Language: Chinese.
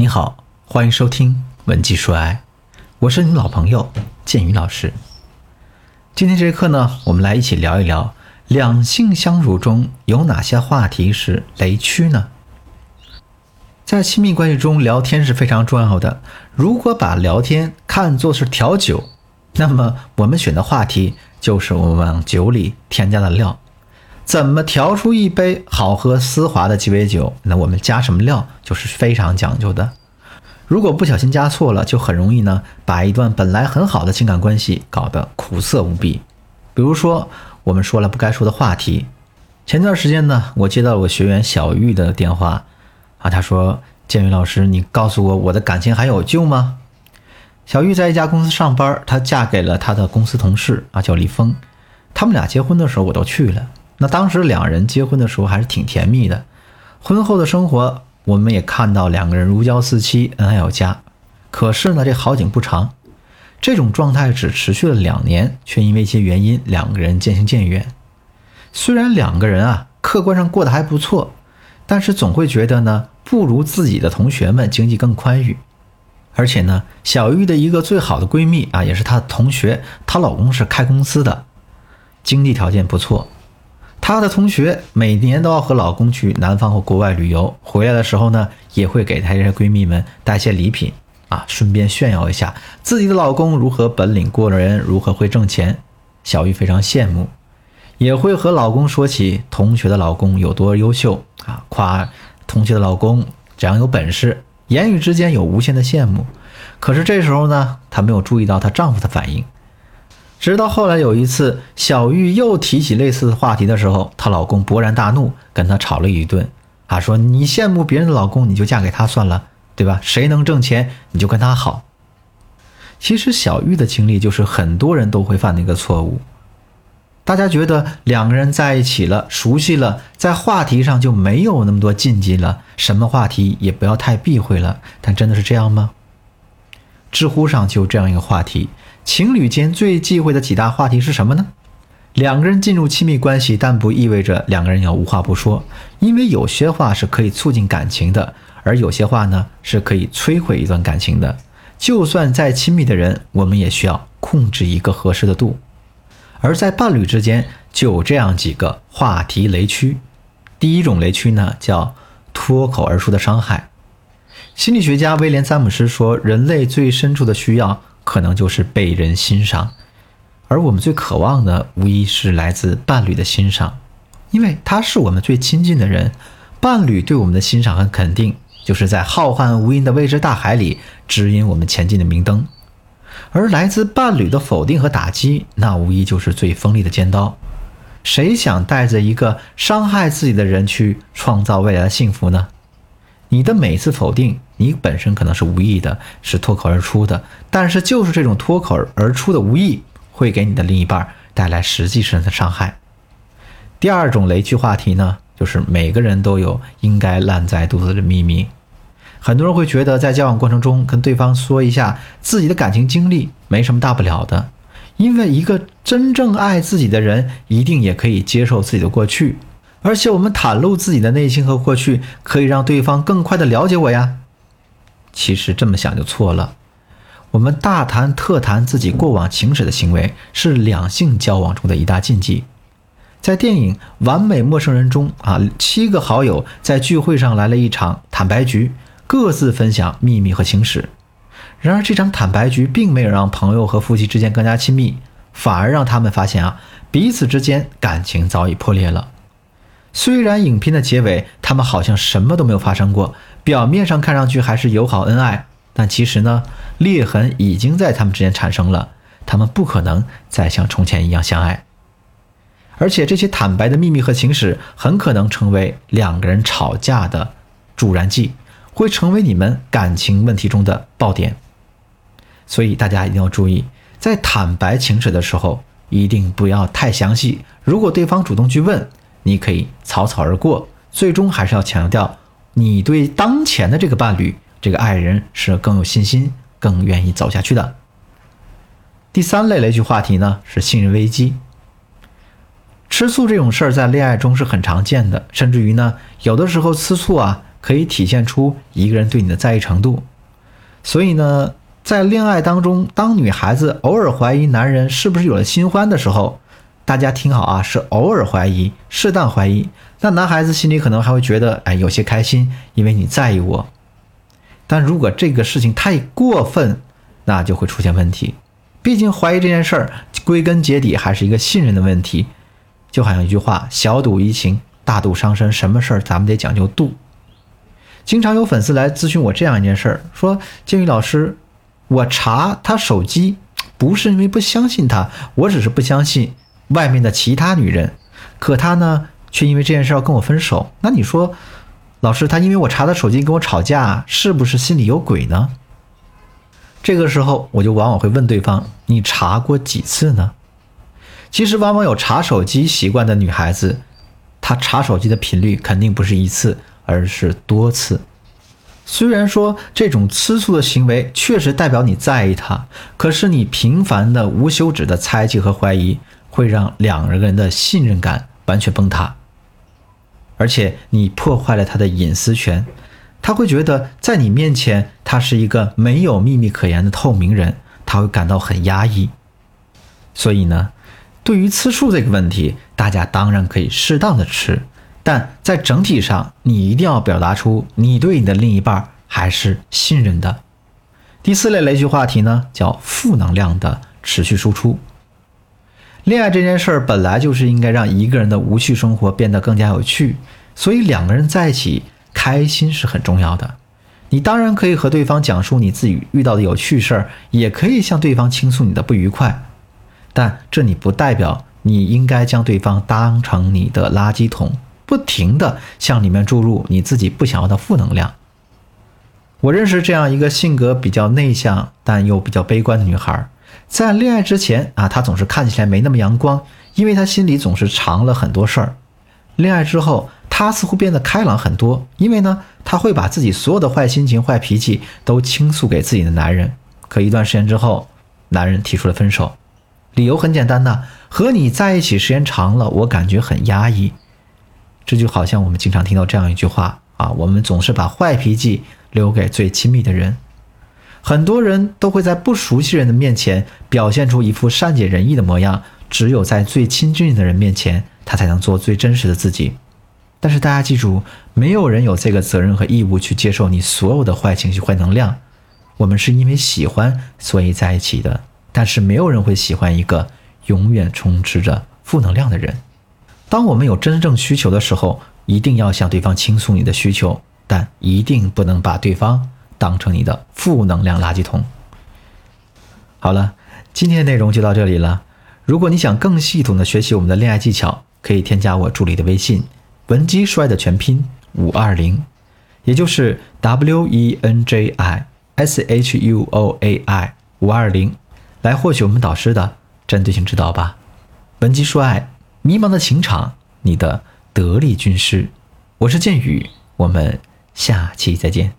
你好，欢迎收听《文姬说爱》，我是你老朋友建宇老师。今天这节课呢，我们来一起聊一聊两性相处中有哪些话题是雷区呢？在亲密关系中，聊天是非常重要的。如果把聊天看作是调酒，那么我们选的话题就是我们往酒里添加的料。怎么调出一杯好喝丝滑的鸡尾酒？那我们加什么料就是非常讲究的。如果不小心加错了，就很容易呢把一段本来很好的情感关系搞得苦涩无比。比如说，我们说了不该说的话题。前段时间呢，我接到我学员小玉的电话，啊，她说：“建宇老师，你告诉我我的感情还有救吗？”小玉在一家公司上班，她嫁给了她的公司同事啊，叫李峰。他们俩结婚的时候我都去了。那当时两人结婚的时候还是挺甜蜜的，婚后的生活我们也看到两个人如胶似漆，恩爱有加。可是呢，这好景不长，这种状态只持续了两年，却因为一些原因，两个人渐行渐远。虽然两个人啊客观上过得还不错，但是总会觉得呢不如自己的同学们经济更宽裕。而且呢，小玉的一个最好的闺蜜啊，也是她的同学，她老公是开公司的，经济条件不错。她的同学每年都要和老公去南方或国外旅游，回来的时候呢，也会给她这些闺蜜们带些礼品啊，顺便炫耀一下自己的老公如何本领过人，如何会挣钱。小玉非常羡慕，也会和老公说起同学的老公有多优秀啊，夸同学的老公这样有本事，言语之间有无限的羡慕。可是这时候呢，她没有注意到她丈夫的反应。直到后来有一次，小玉又提起类似的话题的时候，她老公勃然大怒，跟她吵了一顿。啊，说你羡慕别人的老公，你就嫁给他算了，对吧？谁能挣钱，你就跟他好。其实小玉的经历就是很多人都会犯的一个错误。大家觉得两个人在一起了，熟悉了，在话题上就没有那么多禁忌了，什么话题也不要太避讳了。但真的是这样吗？知乎上就这样一个话题。情侣间最忌讳的几大话题是什么呢？两个人进入亲密关系，但不意味着两个人要无话不说，因为有些话是可以促进感情的，而有些话呢是可以摧毁一段感情的。就算再亲密的人，我们也需要控制一个合适的度。而在伴侣之间，就有这样几个话题雷区。第一种雷区呢，叫脱口而出的伤害。心理学家威廉·詹姆斯说，人类最深处的需要。可能就是被人欣赏，而我们最渴望的无疑是来自伴侣的欣赏，因为他是我们最亲近的人。伴侣对我们的欣赏和肯定，就是在浩瀚无垠的未知大海里指引我们前进的明灯。而来自伴侣的否定和打击，那无疑就是最锋利的尖刀。谁想带着一个伤害自己的人去创造未来的幸福呢？你的每次否定，你本身可能是无意的，是脱口而出的，但是就是这种脱口而出的无意，会给你的另一半带来实际上的伤害。第二种雷区话题呢，就是每个人都有应该烂在肚子的秘密。很多人会觉得，在交往过程中跟对方说一下自己的感情经历，没什么大不了的，因为一个真正爱自己的人，一定也可以接受自己的过去。而且我们袒露自己的内心和过去，可以让对方更快的了解我呀。其实这么想就错了。我们大谈特谈自己过往情史的行为，是两性交往中的一大禁忌。在电影《完美陌生人》中啊，七个好友在聚会上来了一场坦白局，各自分享秘密和情史。然而这场坦白局并没有让朋友和夫妻之间更加亲密，反而让他们发现啊，彼此之间感情早已破裂了。虽然影片的结尾，他们好像什么都没有发生过，表面上看上去还是友好恩爱，但其实呢，裂痕已经在他们之间产生了。他们不可能再像从前一样相爱，而且这些坦白的秘密和情史，很可能成为两个人吵架的助燃剂，会成为你们感情问题中的爆点。所以大家一定要注意，在坦白情史的时候，一定不要太详细。如果对方主动去问，你可以草草而过，最终还是要强调你对当前的这个伴侣、这个爱人是更有信心、更愿意走下去的。第三类雷区话题呢是信任危机。吃醋这种事儿在恋爱中是很常见的，甚至于呢，有的时候吃醋啊可以体现出一个人对你的在意程度。所以呢，在恋爱当中，当女孩子偶尔怀疑男人是不是有了新欢的时候，大家听好啊，是偶尔怀疑，适当怀疑。那男孩子心里可能还会觉得，哎，有些开心，因为你在意我。但如果这个事情太过分，那就会出现问题。毕竟怀疑这件事儿，归根结底还是一个信任的问题。就好像一句话：“小赌怡情，大赌伤身。”什么事儿咱们得讲究度。经常有粉丝来咨询我这样一件事儿，说：“建宇老师，我查他手机，不是因为不相信他，我只是不相信外面的其他女人。可他呢，却因为这件事要跟我分手。那你说，老师，他因为我查他手机跟我吵架，是不是心里有鬼呢？”这个时候，我就往往会问对方：“你查过几次呢？”其实，往往有查手机习惯的女孩子，她查手机的频率肯定不是一次，而是多次。虽然说这种吃醋的行为确实代表你在意她，可是你频繁的、无休止的猜忌和怀疑，会让两个人的信任感完全崩塌，而且你破坏了他的隐私权。他会觉得在你面前，他是一个没有秘密可言的透明人，他会感到很压抑。所以呢。对于吃醋这个问题，大家当然可以适当的吃，但在整体上，你一定要表达出你对你的另一半还是信任的。第四类雷区话题呢，叫负能量的持续输出。恋爱这件事儿本来就是应该让一个人的无趣生活变得更加有趣，所以两个人在一起开心是很重要的。你当然可以和对方讲述你自己遇到的有趣事儿，也可以向对方倾诉你的不愉快。但这你不代表你应该将对方当成你的垃圾桶，不停的向里面注入你自己不想要的负能量。我认识这样一个性格比较内向但又比较悲观的女孩，在恋爱之前啊，她总是看起来没那么阳光，因为她心里总是藏了很多事儿。恋爱之后，她似乎变得开朗很多，因为呢，她会把自己所有的坏心情、坏脾气都倾诉给自己的男人。可一段时间之后，男人提出了分手。理由很简单呐，和你在一起时间长了，我感觉很压抑。这就好像我们经常听到这样一句话啊，我们总是把坏脾气留给最亲密的人。很多人都会在不熟悉人的面前表现出一副善解人意的模样，只有在最亲近的人面前，他才能做最真实的自己。但是大家记住，没有人有这个责任和义务去接受你所有的坏情绪、坏能量。我们是因为喜欢，所以在一起的。但是没有人会喜欢一个永远充斥着负能量的人。当我们有真正需求的时候，一定要向对方倾诉你的需求，但一定不能把对方当成你的负能量垃圾桶。好了，今天的内容就到这里了。如果你想更系统的学习我们的恋爱技巧，可以添加我助理的微信“文姬说爱”的全拼五二零，也就是 W E N J I S H U O A I 五二零。来获取我们导师的针对性指导吧。文姬说爱，迷茫的情场，你的得力军师。我是剑宇，我们下期再见。